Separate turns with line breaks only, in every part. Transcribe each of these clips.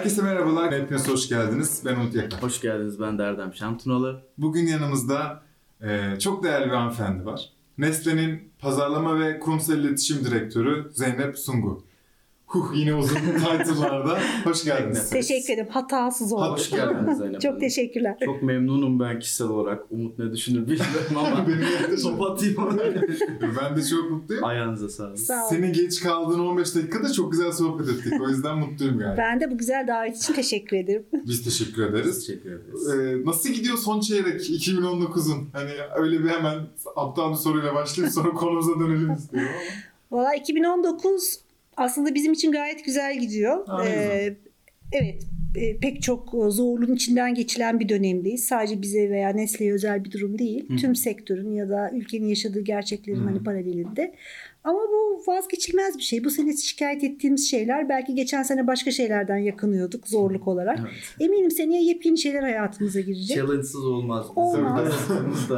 Herkese merhabalar. Hepiniz hoş geldiniz. Ben Umut Yakar.
Hoş geldiniz. Ben de Erdem Şamtunalı.
Bugün yanımızda e, çok değerli bir hanımefendi var. Nestle'nin pazarlama ve kurumsal iletişim direktörü Zeynep Sungu. Huh yine uzun title'larda. Hoş geldiniz.
Teşekkür ederim. Hatasız oldu.
Hoş geldiniz Zeynep
Çok teşekkürler.
Çok memnunum ben kişisel olarak. Umut ne düşünür bilmiyorum ama top atayım.
Ben de çok mutluyum.
Ayağınıza sağlık.
Sağ.
Senin geç kaldığın 15 dakikada çok güzel sohbet ettik. O yüzden mutluyum yani.
Ben de bu güzel davet için teşekkür ederim.
Biz teşekkür ederiz.
Teşekkür ederiz.
Ee, nasıl gidiyor son çeyrek 2019'un? Hani öyle bir hemen aptal bir soruyla başlayıp sonra konumuza dönelim istiyorum ama.
Valla 2019 aslında bizim için gayet güzel gidiyor. Ee, evet e, pek çok zorluğun içinden geçilen bir dönemdeyiz. Sadece bize veya Nesle'ye özel bir durum değil.
Hı.
Tüm sektörün ya da ülkenin yaşadığı gerçeklerin
Hı.
hani paralelinde. Ama bu vazgeçilmez bir şey. Bu sene şikayet ettiğimiz şeyler belki geçen sene başka şeylerden yakınıyorduk zorluk olarak.
Evet.
Eminim seneye yepyeni şeyler hayatımıza girecek.
Challenge'sız olmaz.
Olmaz.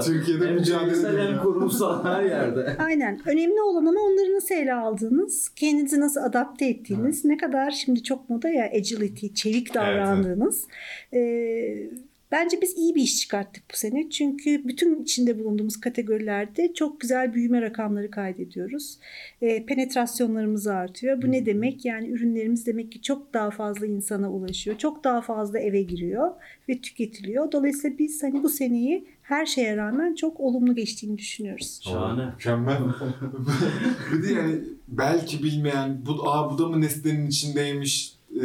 Türkiye'de
hem
mücadele
hem kurumsal her yerde.
Aynen. Önemli olan ama onları nasıl ele aldığınız, kendinizi nasıl adapte ettiğiniz, ne kadar şimdi çok moda ya agility, çevik davrandığınız. Ee, bence biz iyi bir iş çıkarttık bu sene. Çünkü bütün içinde bulunduğumuz kategorilerde çok güzel büyüme rakamları kaydediyoruz. Ee, penetrasyonlarımız artıyor. Bu ne demek? Yani ürünlerimiz demek ki çok daha fazla insana ulaşıyor. Çok daha fazla eve giriyor ve tüketiliyor. Dolayısıyla biz hani bu seneyi her şeye rağmen çok olumlu geçtiğini düşünüyoruz.
Şahane.
Mükemmel. bir de yani belki bilmeyen bu, Aa, bu da mı Nestle'nin içindeymiş e,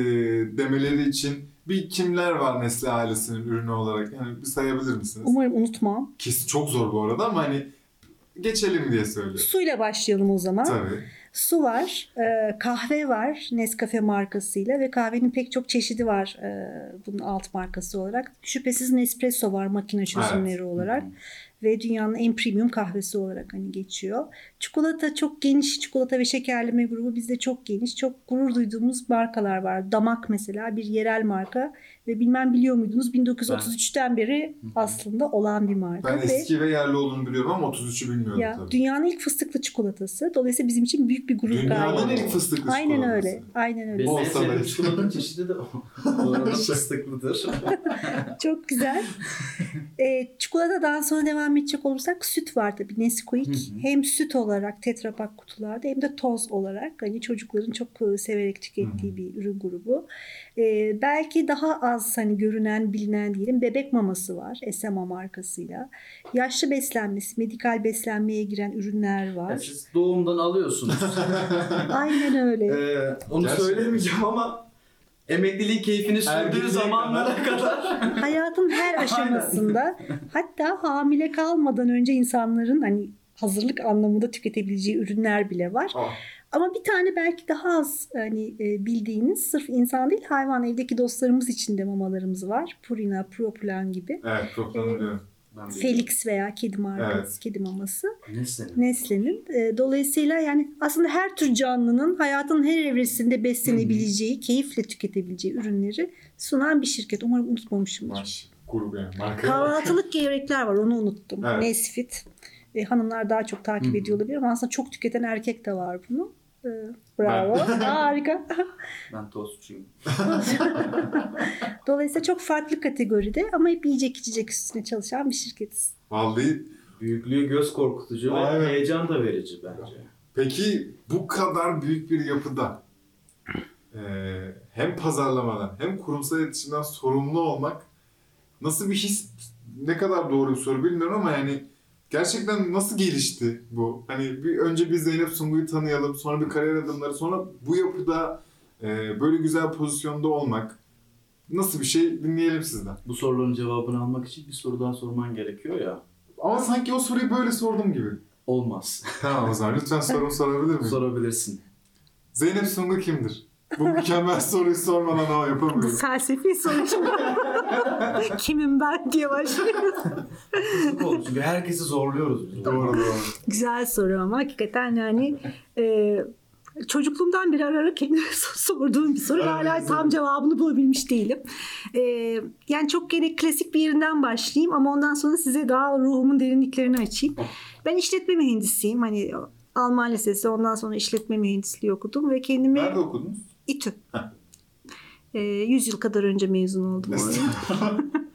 demeleri için bir kimler var Nestle ailesinin ürünü olarak? Yani bir sayabilir misiniz?
Umarım unutmam.
Kesin çok zor bu arada ama hani geçelim diye söylüyorum.
Suyla başlayalım o zaman.
Tabii.
Su var, e, kahve var Nescafe markasıyla ve kahvenin pek çok çeşidi var e, bunun alt markası olarak. Şüphesiz Nespresso var makine çözümleri
Evet.
olarak ve dünyanın en premium kahvesi olarak hani geçiyor. Çikolata çok geniş, çikolata ve şekerleme grubu bizde çok geniş. Çok gurur duyduğumuz markalar var. Damak mesela bir yerel marka ve bilmem biliyor muydunuz 1933'ten beri aslında olan bir marka.
Ben
ve
eski ve yerli olduğunu biliyorum ama 33'ü bilmiyordum
ya,
tabii.
dünyanın ilk fıstıklı çikolatası. Dolayısıyla bizim için büyük bir gurur
Dünyanın
kaynağı.
ilk fıstıklı
Aynen
çikolatası.
öyle. Aynen öyle.
Benim en sevdiğim çikolata çeşidi de o. Fıstıklıdır.
Çok güzel. e, çikolatadan sonra devam edecek olursak süt var tabii Nesquik.
Hı hı.
Hem süt olarak tetrapak kutularda hem de toz olarak hani çocukların çok e, severek tükettiği bir ürün grubu. E, belki daha az hani görünen bilinen diyelim bebek maması var Esema markasıyla. Yaşlı beslenmesi, medikal beslenmeye giren ürünler
Yani
var.
siz doğumdan alıyorsunuz.
Aynen öyle.
Ee, onu
Gerçekten.
söylemeyeceğim ama emekliliğin keyfini sürdüğü zamanlara kadar.
hayatın her aşamasında hatta hamile kalmadan önce insanların hani hazırlık anlamında tüketebileceği ürünler bile var.
Ah,
Ama bir tane belki daha az hani e, bildiğiniz sırf insan değil hayvan evdeki dostlarımız için de mamalarımız var. Purina, Proplan gibi.
evet tanıyorum.
Ben
Felix veya kedi markası,
Evet.
kedi maması.
Ne senin?
Nesle'nin. E, dolayısıyla yani aslında her tür canlının hayatın her evresinde beslenebileceği, keyifle tüketebileceği ürünleri sunan bir şirket. Umarım unutmamışımdır.
Maş, grup yani. Marka.
Kahvaltılık gevrekler var onu unuttum.
Evet.
Nesfit. E, hanımlar daha çok takip
Hı.
ediyor olabilir ama aslında çok tüketen erkek de var bunu. E, bravo. Harika.
Ben tostçuyum.
Dolayısıyla çok farklı kategoride ama hep yiyecek içecek üstüne çalışan bir şirketiz.
Vallahi
Büyüklüğü göz korkutucu ve
Aynen.
heyecan da verici bence.
Peki bu kadar büyük bir yapıda e, hem pazarlamadan hem kurumsal iletişimden sorumlu olmak nasıl bir his? Ne kadar doğru bir soru bilmiyorum ama yani gerçekten nasıl gelişti bu? Hani bir önce bir Zeynep Sungu'yu tanıyalım, sonra bir kariyer adımları, sonra bu yapıda e, böyle güzel pozisyonda olmak nasıl bir şey dinleyelim sizden.
Bu soruların cevabını almak için bir soru daha sorman gerekiyor ya.
Ama sanki o soruyu böyle sordum gibi.
Olmaz.
Tamam o zaman lütfen sorumu sorabilir miyim?
Sorabilirsin.
Zeynep Sungu kimdir? Bu mükemmel soruyu sormadan
Bu
yapamıyorum.
felsefi sonuç. Kimim ben diye başlıyor.
Çünkü herkesi zorluyoruz biz.
doğru doğru.
Güzel soru ama hakikaten yani e, çocukluğumdan beri ara ara kendime sorduğum bir soru. Hala tam cevabını bulabilmiş değilim. E, yani çok gene klasik bir yerinden başlayayım ama ondan sonra size daha ruhumun derinliklerini açayım. Ben işletme mühendisiyim. Hani Alman Lisesi ondan sonra işletme mühendisliği okudum ve kendimi
Nerede okudunuz?
İTÜ. E, 100 yıl kadar önce mezun oldum.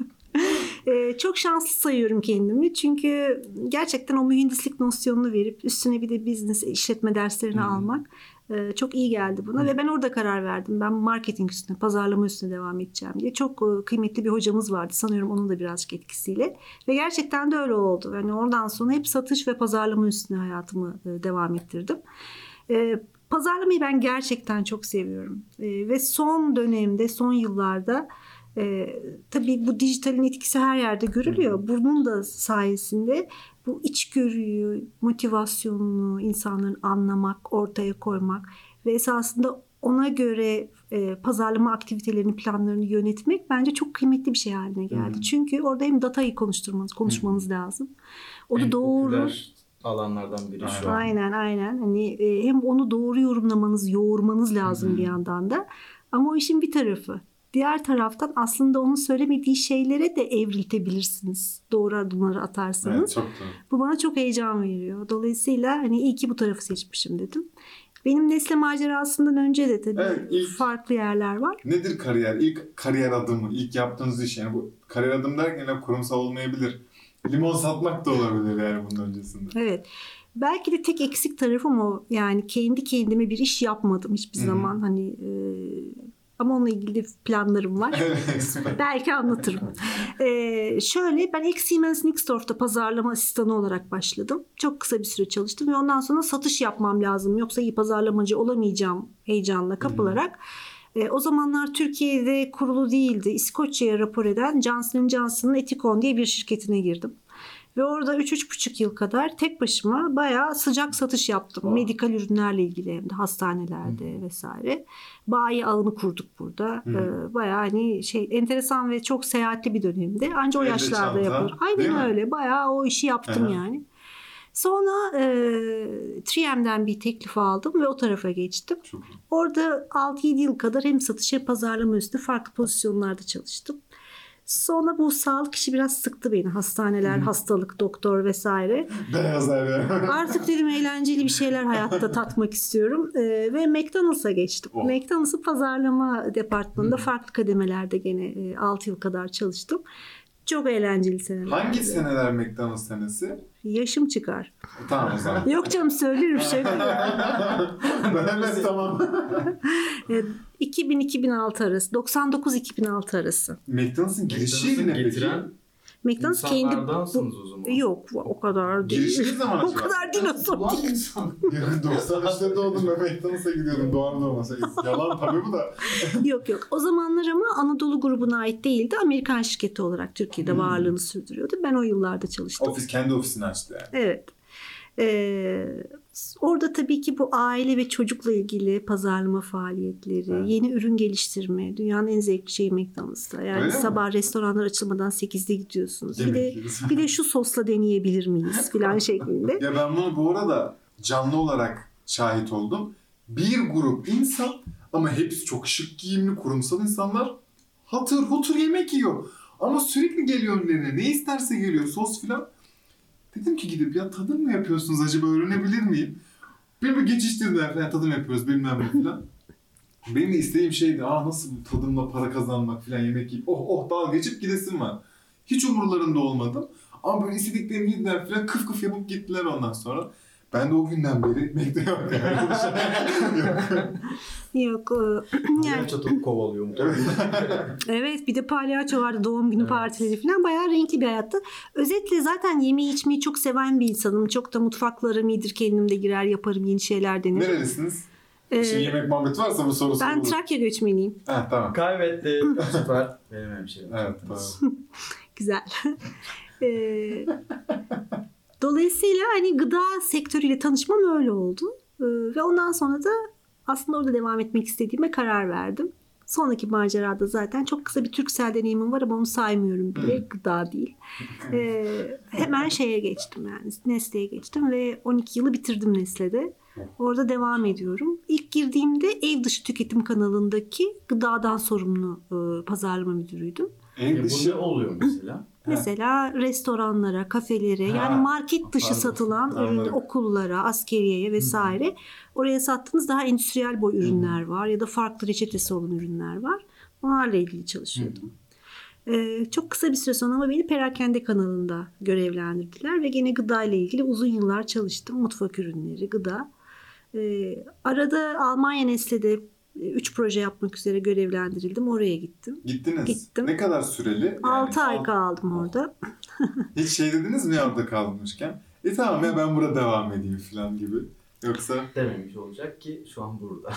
E, çok şanslı sayıyorum kendimi. Çünkü gerçekten o mühendislik nosyonunu verip üstüne bir de business işletme derslerini
Hı.
almak e, çok iyi geldi buna. Ve ben orada karar verdim. Ben marketing üstüne, pazarlama üstüne devam edeceğim diye. Çok e, kıymetli bir hocamız vardı. Sanıyorum onun da birazcık etkisiyle. Ve gerçekten de öyle oldu. Yani oradan sonra hep satış ve pazarlama üstüne hayatımı e, devam ettirdim. E, Pazarlamayı ben gerçekten çok seviyorum. E, ve son dönemde, son yıllarda e, tabii bu dijitalin etkisi her yerde görülüyor. Bunun da sayesinde bu içgörüyü, motivasyonunu insanların anlamak, ortaya koymak ve esasında ona göre e, pazarlama aktivitelerini, planlarını yönetmek bence çok kıymetli bir şey haline geldi.
Hı.
Çünkü orada hem datayı konuşturmanız, konuşmanız lazım. O da
En
doğru.
popüler alanlardan biri şu an.
Aynen aynen. Hani e, hem onu doğru yorumlamanız, yoğurmanız lazım
Hı hı.
bir yandan da. Ama o işin bir tarafı. Diğer taraftan aslında onun söylemediği şeylere de evriltebilirsiniz. Doğru adımları atarsanız.
Evet, çok doğru.
Bu bana çok heyecan veriyor. Dolayısıyla hani iyi ki bu tarafı seçmişim dedim. Benim Nesle macerasından önce de tabii
Evet, ilk-
farklı yerler var.
Nedir kariyer? İlk kariyer adımı, ilk yaptığınız iş yani bu kariyer adım derken kurumsal olmayabilir. Limon satmak da olabilir yani bunun öncesinde.
Evet. Belki de tek eksik tarafım o. Yani kendi kendime bir iş yapmadım hiçbir
Hı hı.
zaman. Hani e, ama onunla ilgili de planlarım var. Belki anlatırım. Ee, şöyle ben ilk Siemens Nixdorf'ta pazarlama asistanı olarak başladım. Çok kısa bir süre çalıştım ve ondan sonra satış yapmam lazım. Yoksa iyi pazarlamacı olamayacağım heyecanla kapılarak. E, o zamanlar Türkiye'de kurulu değildi. İskoçya'ya rapor eden Johnson Johnson'ın Etikon diye bir şirketine girdim. Ve orada 3-3,5 yıl kadar tek başıma bayağı sıcak satış yaptım.
Wow.
Medikal ürünlerle ilgili hem de hastanelerde vesaire. Bayi ağını kurduk burada.
Hı.
Ee, bayağı hani şey enteresan ve çok seyahatli bir dönemdi. Anca o
Elde
yaşlarda
çanta,
yapılır. Aynen öyle. Bayağı o işi yaptım
Aha.
yani. Sonra e, 3M'den bir teklif aldım ve o tarafa geçtim.
Çok.
Orada 6-7 yıl kadar hem satış hem pazarlama üstü farklı pozisyonlarda çalıştım. Sonra bu sağlık işi biraz sıktı beni. Hastaneler, hastalık, doktor vesaire.
Beyazlar ya.
Artık dedim eğlenceli bir şeyler hayatta tatmak istiyorum. Ee, ve McDonald's'a geçtim.
Oh.
McDonald's'ın pazarlama departmanında farklı kademelerde gene e, 6 yıl kadar çalıştım. Çok eğlenceli seneler.
Hangi seneler McDonald's senesi?
Yaşım çıkar.
Tamam o zaman.
Yok canım söylerim
ben evet tamam.
Ee, 2000-2006 arası. 99-2006 arası.
McDonald's'ın girişi
McDonald's'ı
ne peki?
getiren
Yok kendi...
insanlardansınız o zaman.
Yok o kadar değil.
Girişi ne zaman
o kadar dinozor değil.
insan.
Ya 93'te doğdum ve McDonald's'a gidiyordum doğar doğmasa. Yalan tabii bu da.
yok yok. O zamanlar ama Anadolu grubuna ait değildi. Amerikan şirketi olarak Türkiye'de
Hmm.
varlığını sürdürüyordu. Ben o yıllarda çalıştım.
Ofis kendi ofisini açtı yani.
Evet. Ee, orada tabii ki bu aile ve çocukla ilgili pazarlama faaliyetleri,
Evet.
yeni ürün geliştirme, dünyanın en zevkli şeyi McDonald's'ta. Yani
Öyle mi?
sabah restoranlar açılmadan 8'de gidiyorsunuz. Bir de,
Yemek yiyoruz.
bir de şu sosla deneyebilir miyiz filan şeklinde.
Ya ben bunu bu arada canlı olarak şahit oldum. Bir grup insan ama hepsi çok şık giyimli kurumsal insanlar hatır hutur yemek yiyor. Ama sürekli geliyor önlerine. Ne isterse geliyor. Sos filan. Dedim ki gidip ya tadım mı yapıyorsunuz acaba öğrenebilir miyim? Bir bir geçiştirdiler falan tadım yapıyoruz bilmem ne filan. Benim isteğim şeydi. Aa nasıl bu tadımla para kazanmak filan yemek yiyip oh oh dalga geçip gidesim var. Hiç umurlarında olmadım. Ama böyle istediklerini yediler falan kıf kıf yapıp gittiler ondan sonra. Ben de o günden beri yok yani. Yok.
Yok. e,
Yani
Yani
çatılıp kovalıyor
evet bir de palyaço vardı doğum günü
Evet.
partileri falan bayağı renkli bir hayattı. Özetle zaten yemeği içmeyi çok seven bir insanım. Çok da mutfaklarım iyidir kendimde girer yaparım yeni şeyler denerim.
Nerelisiniz?
Ee,
Şimdi yemek muhabbeti varsa bu soru
ben
sorulur.
Trakya göçmeniyim.
Ha tamam.
Kaybetti. Süper. Benim hemşerim.
Evet tamam.
Güzel. Ee, Dolayısıyla hani gıda sektörüyle tanışmam öyle oldu. Ee, Ve ondan sonra da aslında orada devam etmek istediğime karar verdim. Sonraki macerada zaten çok kısa bir Türksel deneyimim var ama onu saymıyorum bile. Gıda değil. Ee, hemen şeye geçtim yani Nestle'ye geçtim ve 12 yılı bitirdim Nestle'de. Orada devam ediyorum. İlk girdiğimde ev dışı tüketim kanalındaki gıdadan sorumlu e, pazarlama müdürüydüm.
En
Ya bu ne
dışı
oluyor mesela?
Mesela restoranlara, kafelere
Ha,
yani market dışı
pardon.
satılan
Anladım.
ürün okullara, askeriyeye vesaire oraya sattığınız daha endüstriyel boy ürünler var ya da farklı reçetesi olan ürünler var. Onlarla ilgili çalışıyordum. Ee, çok kısa bir süre sonra ama beni perakende kanalında görevlendirdiler ve gene gıda ile ilgili uzun yıllar çalıştım. Mutfak ürünleri, gıda. Ee, arada Almanya Nestle'de 3 proje yapmak üzere görevlendirildim. Oraya gittim.
Gittiniz.
Gittim.
Ne kadar süreli? Yani
6 ay
al-
kaldım orada.
Hiç şey dediniz mi orada kalmışken? E tamam ya ben burada devam edeyim falan gibi. Yoksa
Dememiş olacak ki şu an burada.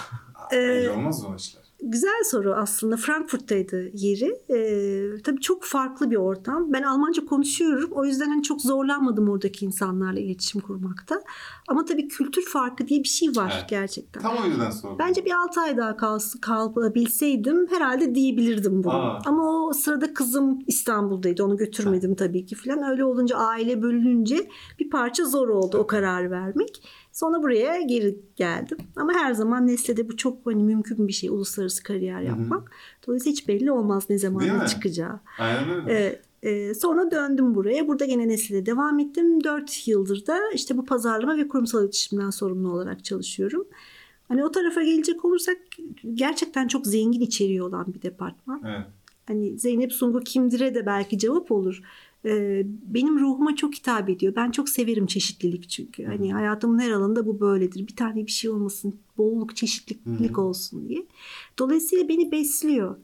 Ee,
öyle olmaz mı o işler?
Güzel soru aslında. Frankfurt'taydı yeri. Ee, tabii çok farklı bir ortam. Ben Almanca konuşuyorum. O yüzden hani çok zorlanmadım oradaki insanlarla iletişim kurmakta. Ama tabii kültür farkı diye bir şey var
Evet.
gerçekten.
Tam o yüzden sordum.
Bence bir 6 ay daha kalsı, kalabilseydim herhalde diyebilirdim bunu.
Aa.
Ama o sırada kızım İstanbul'daydı. Onu götürmedim tabii ki falan. Öyle olunca aile bölününce bir parça zor oldu o kararı vermek. Sonra buraya geri geldim. Ama her zaman Nesle'de bu çok hani mümkün bir şey. Uluslararası kariyer yapmak. Dolayısıyla hiç belli olmaz ne zaman çıkacağı.
Aynen öyle.
Evet. e, sonra döndüm buraya. Burada gene Nesle'de devam ettim. 4 yıldır da işte bu pazarlama ve kurumsal iletişimden sorumlu olarak çalışıyorum. Hani o tarafa gelecek olursak gerçekten çok zengin içeriği olan bir departman.
Evet.
Hani Zeynep Sungur kimdir'e de belki cevap olur. Ee, benim ruhuma çok hitap ediyor. Ben çok severim çeşitlilik çünkü. Hani hayatımın her alanında bu böyledir. Bir tane bir şey olmasın, bolluk, çeşitlilik olsun diye. Dolayısıyla beni besliyor.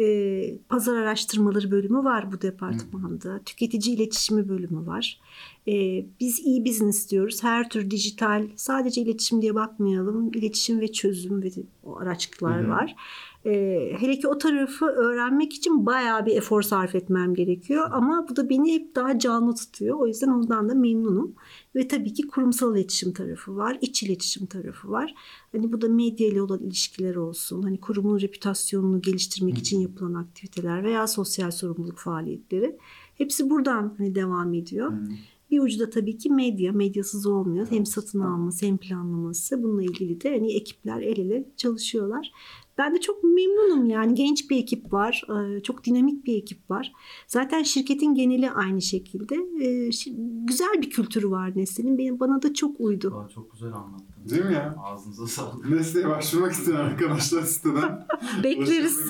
Ee, pazar araştırmaları bölümü var bu departmanda. Tüketici iletişimi bölümü var. Ee, biz iyi business diyoruz. Her tür dijital, sadece iletişim diye bakmayalım. İletişim ve çözüm ve o araçlar
Hı hı.
var. Ee, hele ki o tarafı öğrenmek için bayağı bir efor sarf etmem gerekiyor. Ama bu da beni hep daha canlı tutuyor. O yüzden ondan da memnunum. Ve tabii ki kurumsal iletişim tarafı var. iç iletişim tarafı var. Hani bu da medya ile olan ilişkiler olsun. Hani kurumun reputasyonunu geliştirmek için yapılan aktiviteler veya sosyal sorumluluk faaliyetleri. Hepsi buradan hani devam ediyor.
Hı.
Bir ucu da tabii ki medya. Medyasız olmuyor. Hem satın alması hem planlaması. Bununla ilgili de hani ekipler el ele çalışıyorlar. Ben de çok memnunum yani genç bir ekip var. Ee, Çok dinamik bir ekip var. Zaten şirketin geneli aynı şekilde. Şi- Güzel bir kültürü var Nesli'nin. Benim bana da çok uydu.
Aa, çok güzel anlattın.
Değil mi ya?
Ağzınıza sağlık.
Mesleğe başvurmak isteyen arkadaşlar siteden
Bekleriz.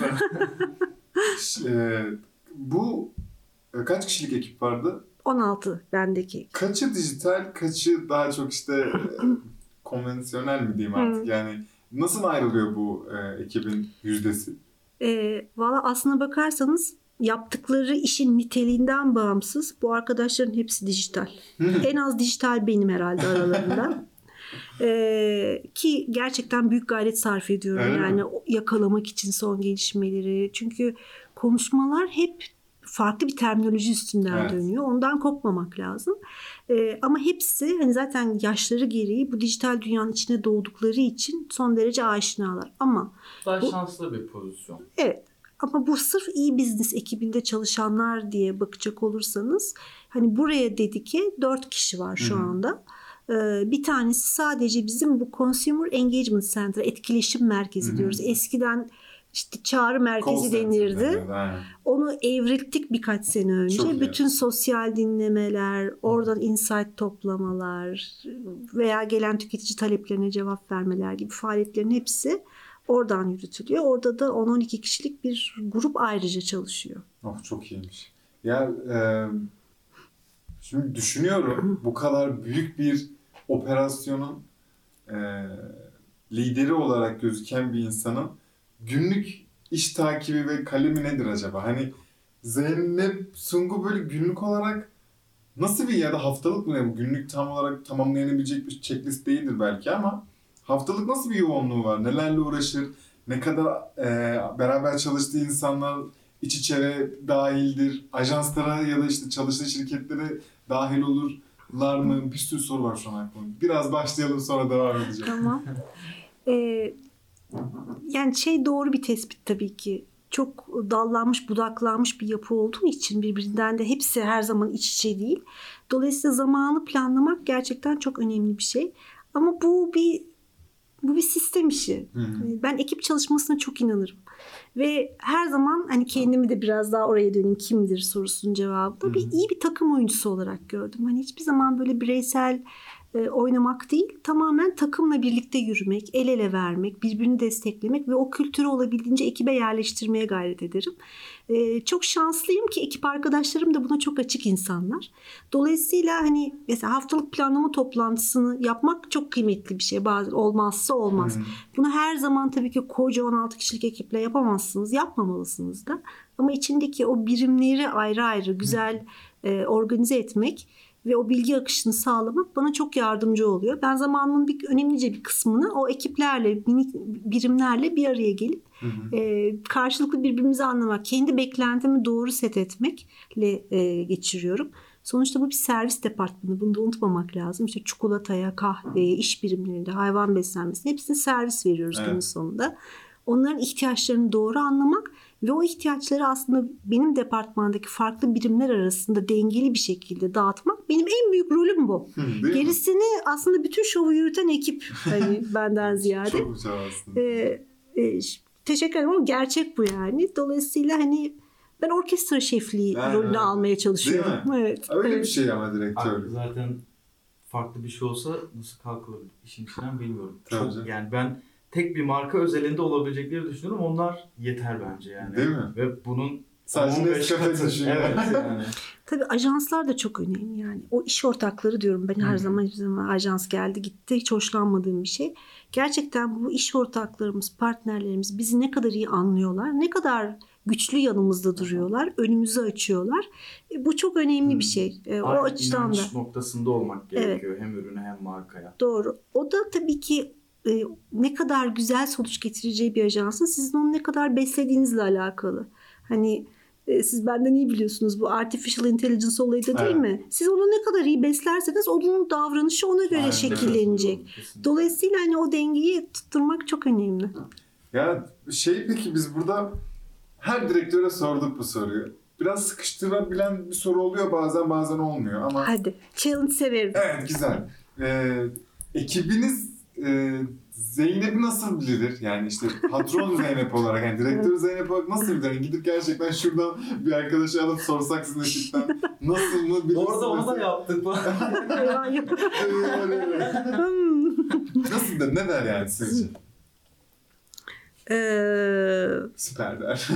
E, bu e, kaç kişilik ekip vardı?
16 bendeki.
Kaçı dijital, kaçı daha çok işte e, konvansiyonel mi diyeyim artık yani nasıl ayrılıyor bu e, ekibin yüzdesi?
Ee, Valla aslına bakarsanız yaptıkları işin niteliğinden bağımsız bu arkadaşların hepsi dijital. en az dijital benim herhalde aralarında. Ee, ki gerçekten büyük gayret sarf ediyorum
Öyle mi?
yani o- yakalamak için son gelişmeleri. Çünkü konuşmalar hep farklı bir terminoloji üstünden
Evet.
dönüyor. Ondan kopmamak lazım. Ee, ama hepsi hani zaten yaşları gereği bu dijital dünyanın içine doğdukları için son derece aşinalar. Ama
Daha
Bu-
şanslı bir pozisyon.
Evet. Ama bu sırf iyi business ekibinde çalışanlar diye bakacak olursanız hani buraya dedike dört kişi var şu
Hı hı.
anda. Ee, bir tanesi sadece bizim bu Consumer Engagement Center etkileşim merkezi
Hı hı.
diyoruz. Eskiden işte çağrı
Call
merkezi
center
denirdi.
aynen.
Onu evrilttik birkaç sene önce.
Çok iyi.
Bütün sosyal dinlemeler, oradan insight toplamalar veya gelen tüketici taleplerine cevap vermeler gibi faaliyetlerin hepsi oradan yürütülüyor. Orada da 10-12 kişilik bir grup ayrıca çalışıyor.
Oh çok iyiymiş. Ya e, şimdi düşünüyorum bu kadar büyük bir operasyonun e, lideri olarak gözüken bir insanın günlük iş takibi ve kalemi nedir acaba? Hani Zeynep Sungu böyle günlük olarak nasıl bir ya da haftalık mı? Yani günlük tam olarak tamamlayabilecek bir checklist değildir belki ama haftalık nasıl bir yoğunluğu var? Nelerle uğraşır? Ne kadar e, beraber çalıştığı insanlar iç içe dahildir. Ajanslara ya da işte çalıştığı şirketlere dahil olurlar mı? Bir sürü soru var şu an aklımda. Biraz başlayalım sonra devam edeceğim.
Tamam. Ee, yani şey doğru bir tespit tabii ki. Çok dallanmış, budaklanmış bir yapı olduğu için birbirinden de hepsi her zaman iç içe değil. Dolayısıyla zamanı planlamak gerçekten çok önemli bir şey. Ama bu bir bu bir sistem işi.
Hı hı.
Ben ekip çalışmasına çok inanırım. Ve her zaman hani kendimi de biraz daha oraya döneyim kimdir sorusunun cevabı da bir
Hı hı.
iyi bir takım oyuncusu olarak gördüm. Hani hiçbir zaman böyle bireysel oynamak değil, tamamen takımla birlikte yürümek, el ele vermek, birbirini desteklemek ve o kültürü olabildiğince ekibe yerleştirmeye gayret ederim. E, çok şanslıyım ki ekip arkadaşlarım da buna çok açık insanlar. Dolayısıyla hani mesela haftalık planlama toplantısını yapmak çok kıymetli bir şey. Bazen olmazsa olmaz.
Hı.
Bunu her zaman tabii ki koca 16 kişilik ekiple yapamazsınız, yapmamalısınız da. Ama içindeki o birimleri ayrı ayrı güzel e, organize etmek ve o bilgi akışını sağlamak bana çok yardımcı oluyor. Ben zamanımın bir önemlice bir kısmını o ekiplerle, minik birimlerle bir araya gelip
Hı hı.
e, karşılıklı birbirimizi anlamak, kendi beklentimi doğru set etmekle e, geçiriyorum. Sonuçta bu bir servis departmanı. Bunu da unutmamak lazım. İşte çikolataya, kahveye, iş birimlerinde, hayvan beslenmesine hepsine servis veriyoruz
Evet.
günün sonunda. Onların ihtiyaçlarını doğru anlamak ve o ihtiyaçları aslında benim departmandaki farklı birimler arasında dengeli bir şekilde dağıtmak benim en büyük rolüm bu.
Değil mi?
Gerisini aslında bütün şovu yürüten ekip hani benden ziyade.
Çok güzel aslında.
Ee, e, teşekkür ederim ama gerçek bu yani. Dolayısıyla hani ben orkestra şefliği
Ha,
rolünü almaya çalışıyorum.
değil
Evet.
Öyle
evet.
bir şey ama direktörlük.
Zaten farklı bir şey olsa nasıl kalkılabilir işin içinden bilmiyorum.
Tabii
Çok,
canım.
yani ben tek bir marka özelinde olabilecekleri düşünüyorum. Onlar yeter bence yani.
Değil mi?
Ve bunun
Sadece
15
Nescafe.
Evet yani.
Tabii ajanslar da çok önemli yani. O iş ortakları diyorum ben her
Hı.
zaman hiçbir zaman ajans geldi gitti hiç hoşlanmadığım bir şey. Gerçekten bu iş ortaklarımız, partnerlerimiz bizi ne kadar iyi anlıyorlar, ne kadar güçlü yanımızda duruyorlar, önümüzü açıyorlar. E, bu çok önemli bir şey. E, o
Aynı
açıdan da.
noktasında olmak gerekiyor. Hem ürüne hem markaya.
Doğru. O da tabii ki e, ne kadar güzel sonuç getireceği bir ajansın sizin onu ne kadar beslediğinizle alakalı. Hani e, siz benden iyi biliyorsunuz bu artificial intelligence olayı da değil
Evet.
mi? Siz onu ne kadar iyi beslerseniz onun davranışı ona göre
Aynen.
şekillenecek.
Kesinlikle.
Dolayısıyla hani o dengeyi tutturmak çok önemli.
Ya şey peki biz burada her direktöre sorduk bu soruyu. Biraz sıkıştırabilen bir soru oluyor bazen bazen olmuyor ama
Hadi challenge severim.
evet güzel. Ee, ekibiniz e, Zeynep'i nasıl bilir? Yani işte patron Zeynep olarak yani direktör Zeynep olarak nasıl bilir? Yani gidip gerçekten şuradan bir arkadaşı alıp sorsak sizin ekipten nasıl mı bilirsiniz?
Orada onu da yaptık.
Nasıl der? Ne der yani sizce?
Ee,
Süper der.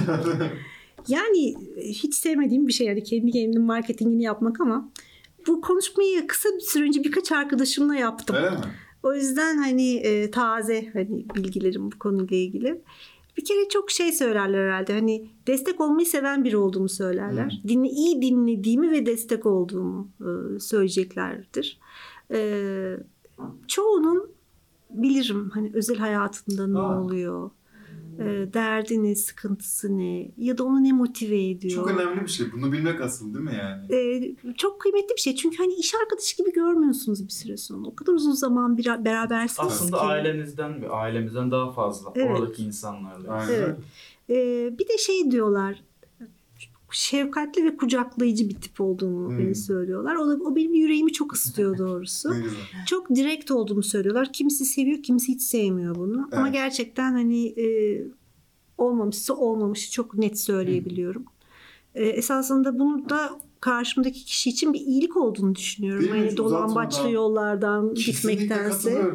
Yani hiç sevmediğim bir şey yani kendi kendimin marketingini yapmak ama bu konuşmayı kısa bir süre önce birkaç arkadaşımla yaptım.
Öyle mi?
O yüzden hani e, taze hani bilgilerim bu konuyla ilgili. Bir kere çok şey söylerler herhalde. Hani destek olmayı seven biri olduğumu söylerler. Dinle, iyi dinlediğimi ve destek olduğumu e, söyleyeceklerdir. E, çoğunun bilirim hani özel hayatında ne
Aa.
oluyor. E, derdi ne, sıkıntısı ne ya da onu ne motive ediyor.
Çok önemli bir şey. Bunu bilmek asıl değil mi yani?
Ee, çok kıymetli bir şey. Çünkü hani iş arkadaşı gibi görmüyorsunuz bir süre sonra. O kadar uzun zaman bir berabersiniz
Aslında
ki.
ailenizden ve ailemizden daha fazla.
Evet.
Oradaki insanlarla.
Aynen.
Evet. Ee, bir de şey diyorlar. Şefkatli ve kucaklayıcı bir tip olduğumu
Hmm.
beni söylüyorlar. O, da, o benim yüreğimi çok ısıtıyor doğrusu. Çok direkt olduğumu söylüyorlar. Kimisi seviyor, kimisi hiç sevmiyor bunu. Ama
Evet.
gerçekten hani e, olmamışsa olmamışı çok net söyleyebiliyorum. E, esasında bunu da karşımdaki kişi için bir iyilik olduğunu düşünüyorum.
Değil?
Hani
Hiç
dolambaçlı yollardan
Kesinlikle
gitmektense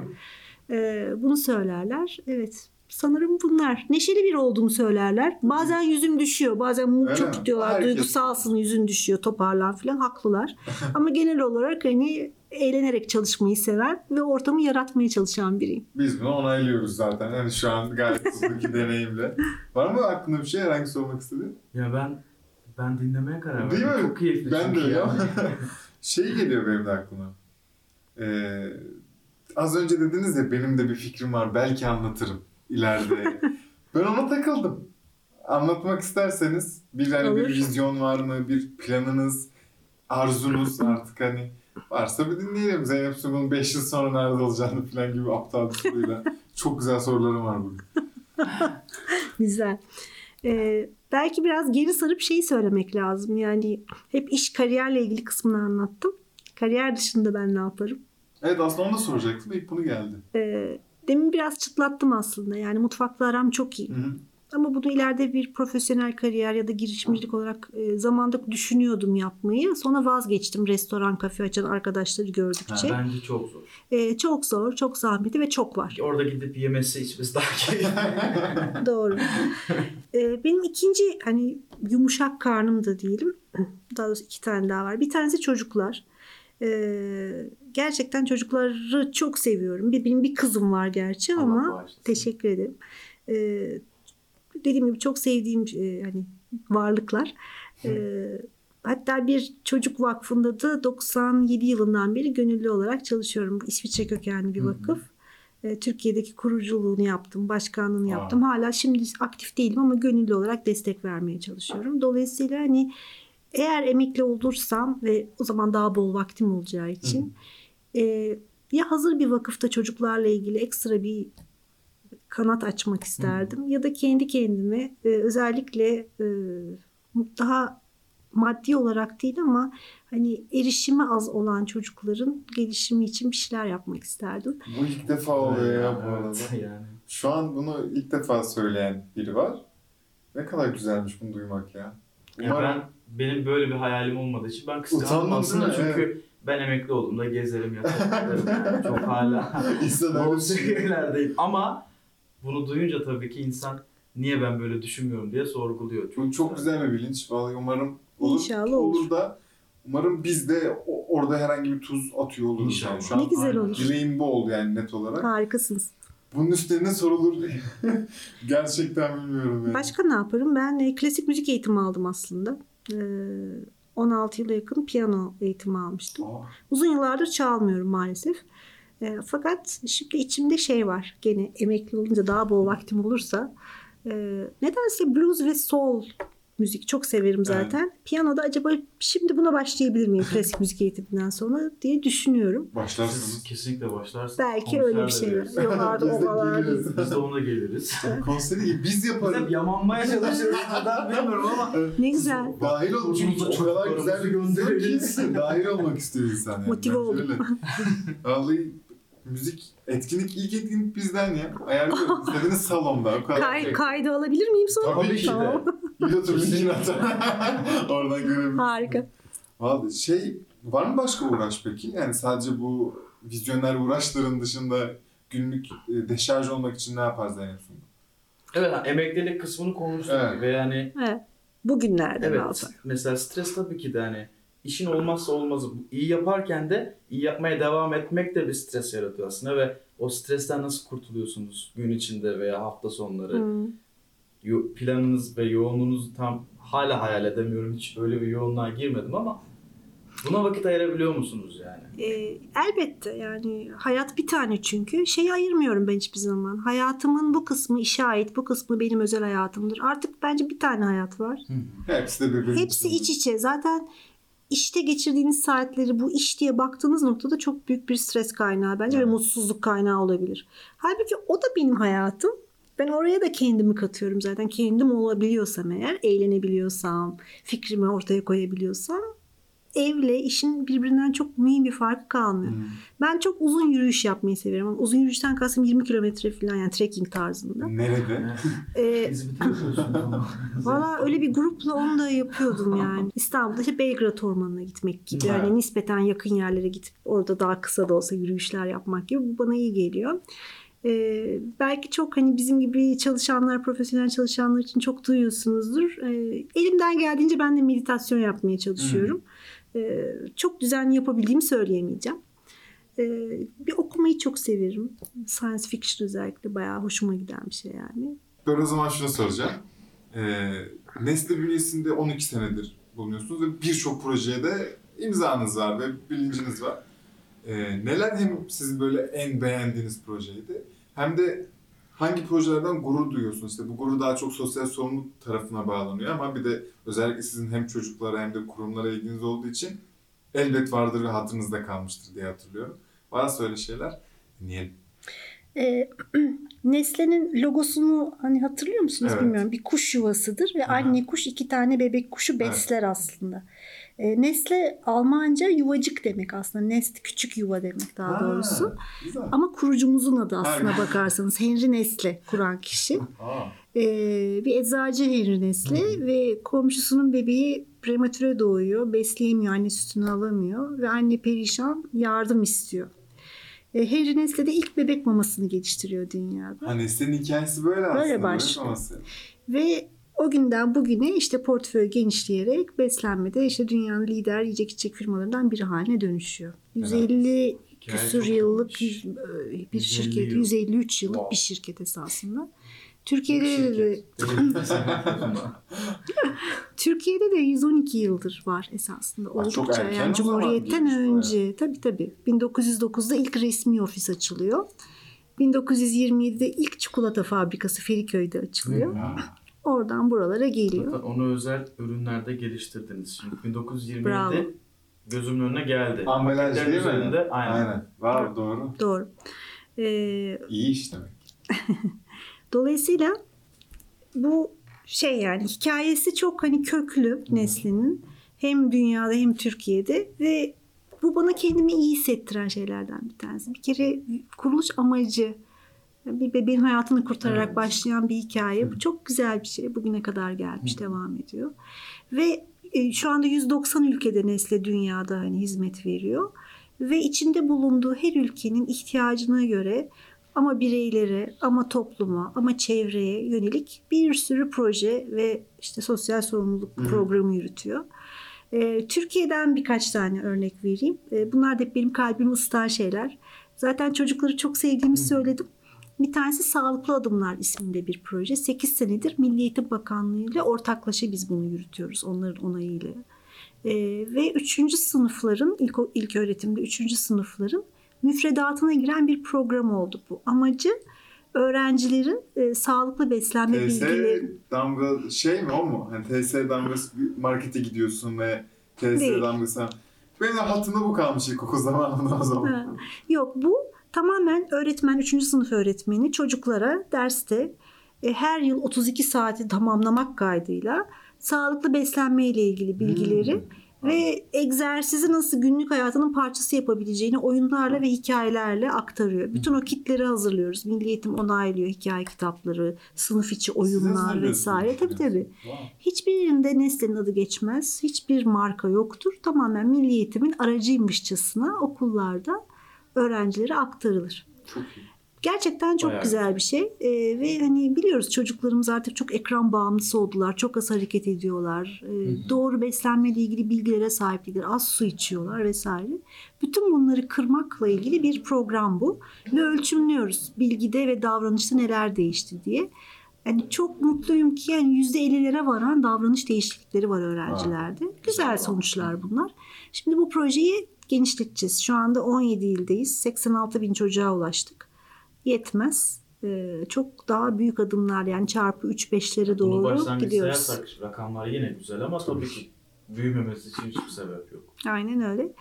e, bunu söylerler. Evet. Sanırım bunlar. Neşeli bir olduğumu söylerler. Bazen yüzüm düşüyor. Bazen
Öyle
çok
mi? Herkes-
duygusalsın yüzün düşüyor toparlan falan haklılar. Ama genel olarak hani eğlenerek çalışmayı seven ve ortamı yaratmaya çalışan biriyim.
Biz bunu onaylıyoruz zaten. Yani şu an gayet hızlı deneyimle. Var mı aklında bir şey herhangi sormak istediğin?
Ya ben ben dinlemeye karar verdim.
Değil mi?
Çok keyifli
Ben de öyle.
ya.
Şey geliyor benim de aklıma. Ee, az önce dediniz ya benim de bir fikrim var belki anlatırım ileride. ben ona takıldım. Anlatmak isterseniz bir hani bir vizyon var mı, bir planınız, arzunuz artık hani varsa bir dinleyelim. Zeynep Sungun 5 yıl sonra nerede olacağını falan gibi aptal bir soruyla. Çok güzel sorularım var bugün.
Güzel. Ee, belki biraz geri sarıp şeyi söylemek lazım. Yani hep iş kariyerle ilgili kısmını anlattım. Kariyer dışında ben ne yaparım?
Evet aslında onu da soracaktım. İlk bunu geldi.
Ee, demin biraz çıtlattım aslında. Yani mutfakla aram çok iyi.
Hı hı.
Ama bunu ileride bir profesyonel kariyer ya da girişimcilik olarak e, zamanda düşünüyordum yapmayı. Sonra vazgeçtim restoran, kafe açan arkadaşları gördükçe.
Bence çok zor.
E, çok zor, çok zahmetli ve çok var.
Orada gidip yemesi içmesi daha keyifli.
Doğru. Ee, benim ikinci hani yumuşak karnım da diyelim. Daha doğrusu iki tane daha var. Bir tanesi çocuklar. Ee, gerçekten çocukları çok seviyorum. Bir, benim bir kızım var gerçi
Allah
ama
bağışlasın.
teşekkür ederim. Ee, dediğim gibi çok sevdiğim e, hani varlıklar. Ee, hatta bir çocuk vakfında da 97 yılından beri gönüllü olarak çalışıyorum. İsviçre kökenli bir vakıf. Ee, Türkiye'deki kuruculuğunu yaptım, başkanlığını
Aa.
yaptım. Hala şimdi aktif değilim ama gönüllü olarak destek vermeye çalışıyorum. Dolayısıyla hani eğer emekli olursam ve o zaman daha bol vaktim olacağı için e, ya hazır bir vakıfta çocuklarla ilgili ekstra bir kanat açmak isterdim ya da kendi kendime e, özellikle e, daha maddi olarak değil ama hani erişimi az olan çocukların gelişimi için bir şeyler yapmak isterdim.
Bu ilk defa oluyor ya bu arada.
Evet, yani.
Şu an bunu ilk defa söyleyen biri var. Ne kadar güzelmiş bunu duymak ya.
Ya
Umarım-
ben benim böyle bir hayalim olmadığı için ben kıskandım aslında çünkü ben emekli olduğumda gezerim yatarım. Çok hala bol seviyelerdeyim. Ama bunu duyunca tabii ki insan niye ben böyle düşünmüyorum diye sorguluyor.
Bu çok güzel bir bilinç. Vallahi umarım olur.
İnşallah olur.
olur da umarım biz de orada herhangi bir tuz atıyor oluruz.
İnşallah.
Yani. Şu an
Ne güzel
aynen.
olur.
dileğim bu oldu yani net olarak.
Harikasınız.
Bunun üstüne ne sorulur gerçekten bilmiyorum yani.
Başka ne yaparım? Ben e, klasik müzik eğitimi aldım aslında. E, 16 yıla yakın piyano eğitimi almıştım.
Aa,
Uzun yıllardır çalmıyorum maalesef. E, fakat şimdi içimde şey var. Gene emekli olunca daha bol vaktim olursa. E, nedense blues ve soul müzik çok severim zaten. Piyanoda acaba şimdi buna başlayabilir miyim klasik müzik eğitiminden sonra diye düşünüyorum.
başlarsınız.
Kesinlikle başlarsın.
Belki öyle bir şey var. Yok
Biz de
ovalar
geliriz.
değil.
Biz de ona geliriz.
Konseri biz
Biz
yaparız.
hep yamanmaya çalışıyoruz. Neden bilmiyorum ama.
Ne güzel.
Dahil ol çünkü o kadar güzel bir gönderi
göndeririz.
Dahil olmak istiyor insan yani.
Motive oldum.
Vallahi müzik etkinlik ilk etkinlik bizden ya. Ayarlıyoruz. İstediğiniz salonda. O kadar.
Kay, kaydı alabilir miyim sonra?
Tabii ki de.
Tamam.
İlatur linkini atar. Oradan görebiliriz.
Harika.
Vallahi şey var mı başka uğraş peki? Yani sadece bu vizyoner uğraşların dışında günlük e, deşarj olmak için ne yapar Zeynep Sundu?
Evet emeklilik kısmını konuştuk
Evet.
ve yani
Evet. Bugünlerde
Evet.
yapar?
Mesela stres tabii ki de hani işin olmazsa olmazı. İyi yaparken de iyi yapmaya devam etmek de bir stres yaratıyor aslında ve o stresten nasıl kurtuluyorsunuz gün içinde veya hafta sonları?
Hmm.
Yo- Planınız ve yoğunluğunuzu tam hala hayal edemiyorum. Hiç öyle bir yoğunluğa girmedim ama buna vakit ayırabiliyor musunuz yani?
Ee, elbette yani hayat bir tane çünkü. Şeyi ayırmıyorum ben hiçbir zaman. Hayatımın bu kısmı işe ait, bu kısmı benim özel hayatımdır. Artık bence bir tane hayat var.
Hepsi de birbirinin
Hepsi iç içe. Zaten işte geçirdiğiniz saatleri bu iş diye baktığınız noktada çok büyük bir stres kaynağı bence ve
Evet.
mutsuzluk kaynağı olabilir. Halbuki o da benim hayatım. Ben oraya da kendimi katıyorum zaten. Kendim olabiliyorsam eğer, eğlenebiliyorsam, fikrimi ortaya koyabiliyorsam evle işin birbirinden çok mühim bir farkı kalmıyor.
Hmm.
Ben çok uzun yürüyüş yapmayı severim. Ama uzun yürüyüşten kastım 20 kilometre falan yani trekking tarzında.
Nerede?
Ee. Valla öyle bir grupla onu da yapıyordum yani. İstanbul'da işte Belgrad Ormanı'na gitmek gibi. Yani nispeten yakın yerlere gidip orada daha kısa da olsa yürüyüşler yapmak gibi. Bu bana iyi geliyor. Ee, belki çok hani bizim gibi çalışanlar, profesyonel çalışanlar için çok duyuyorsunuzdur. Ee, elimden geldiğince ben de meditasyon yapmaya çalışıyorum. Ee, çok düzenli yapabildiğimi söyleyemeyeceğim. Ee, bir okumayı çok severim. Science fiction özellikle bayağı hoşuma giden bir şey yani.
Ben o zaman şunu soracağım. Ee, Nestle bünyesinde 12 senedir bulunuyorsunuz ve birçok projeye de imzanız var ve bilinciniz var. Ee, neler hem sizin böyle en beğendiğiniz projeydi hem de hangi projelerden gurur duyuyorsunuz? İşte bu gurur daha çok sosyal sorumluluk tarafına bağlanıyor ama bir de özellikle sizin hem çocuklara hem de kurumlara ilginiz olduğu için elbet vardır ve hatırınızda kalmıştır diye hatırlıyorum. Varsa öyle şeyler dinleyelim.
Ee, Nestle'nin logosunu hani hatırlıyor musunuz
Evet.
bilmiyorum. Bir kuş yuvasıdır ve
Aha.
anne kuş iki tane bebek kuşu besler aslında. Ee, Nestle Almanca yuvacık demek aslında. Nest küçük yuva demek daha
Ha,
doğrusu.
Güzel.
Ama kurucumuzun adı aslına
Aynen.
bakarsanız. Henry Nestle kuran kişi. Ee, bir eczacı Henry Nesle ve komşusunun bebeği prematüre doğuyor. Besleyemiyor, anne sütünü alamıyor ve anne perişan yardım istiyor. Ee, Henry Nesle de ilk bebek mamasını geliştiriyor dünyada.
ha Nesli'nin hikayesi böyle, aslında.
Böyle başlıyor. Ve o günden bugüne işte portföy genişleyerek beslenmede işte dünyanın lider yiyecek içecek firmalarından biri haline dönüşüyor. 150
Hikaye
küsur yıllık yüz- e, bir
150
şirket,
yıl.
153 yıllık
Wow.
bir şirket esasında. Türkiye'de de Türkiye'de de 112 yıldır var esasında.
Aa, çok
Oldukça
erken
yani Cumhuriyet'ten önce. Tabii tabii. 1909'da ilk resmi ofis açılıyor. 1927'de ilk çikolata fabrikası Feriköy'de açılıyor. Oradan buralara geliyor.
Zaten onu özel ürünlerde geliştirdiniz. Şimdi 1927'de
Bravo.
gözümün önüne geldi.
Ambalaj değil mi?
üzerinde aynen.
Aynen. Var doğru.
Doğru. Ee,
İyi iş demek.
Dolayısıyla bu şey yani hikayesi çok hani köklü Nesli'nin. Hem dünyada hem Türkiye'de ve bu bana kendimi iyi hissettiren şeylerden bir tanesi. Bir kere kuruluş amacı bir bebeğin hayatını kurtararak
Evet.
başlayan bir hikaye. Bu çok güzel bir şey. Bugüne kadar gelmiş, devam ediyor. Ve e, şu anda 190 ülkede Nesle dünyada hani hizmet veriyor. Ve içinde bulunduğu her ülkenin ihtiyacına göre ama bireylere, ama topluma, ama çevreye yönelik bir sürü proje ve işte sosyal sorumluluk
Hı hı.
programı yürütüyor. Ee, Türkiye'den birkaç tane örnek vereyim. Ee, bunlar da hep benim kalbimi ısıtan şeyler. Zaten çocukları çok sevdiğimi söyledim. Bir tanesi Sağlıklı Adımlar isminde bir proje. 8 senedir Milli Eğitim Bakanlığı ile ortaklaşa biz bunu yürütüyoruz onların onayıyla. Ee, ve 3. sınıfların, ilk, ilk öğretimde 3. sınıfların müfredatına giren bir program oldu bu. Amacı öğrencilerin e, sağlıklı beslenme
TS
bilgileri
damga şey mi o mu? Hani TS damgası markete gidiyorsun ve TS
Değil.
damgası. Benim de hatırımda bu kalmış ilkokul zamanında o zaman.
Ha. Yok bu tamamen öğretmen 3. sınıf öğretmeni çocuklara derste e, her yıl 32 saati tamamlamak kaydıyla sağlıklı beslenme ile ilgili bilgileri
Hmm.
Ve egzersizi nasıl günlük hayatının parçası yapabileceğini oyunlarla ve hikayelerle aktarıyor. Bütün o kitleri hazırlıyoruz. Milli Eğitim onaylıyor hikaye kitapları, sınıf içi oyunlar vesaire. Tabii tabii. Hiçbirinde Nestle'nin adı geçmez. Hiçbir marka yoktur. Tamamen milli eğitimin aracıymışçasına okullarda öğrencilere aktarılır.
Çok iyi.
Gerçekten çok
Bayağı
güzel bir şey. Ee, ve hani biliyoruz çocuklarımız artık çok ekran bağımlısı oldular. Çok az hareket ediyorlar. Ee, doğru beslenmeyle ilgili bilgilere sahip değiller. Az su içiyorlar vesaire. Bütün bunları kırmakla ilgili bir program bu. Ve ölçümlüyoruz bilgide ve davranışta neler değişti diye. Yani çok mutluyum ki yani %50'lere varan davranış değişiklikleri var öğrencilerde. Güzel sonuçlar bunlar. Şimdi bu projeyi genişleteceğiz. Şu anda 17 ildeyiz. 86 bin çocuğa ulaştık. Yetmez. Ee, çok daha büyük adımlar yani çarpı 3-5'lere
Bunu
doğru
başlangıç
gidiyoruz.
sayarsak rakamlar yine güzel ama tabii ki büyümemesi için hiçbir sebep yok.
Aynen öyle.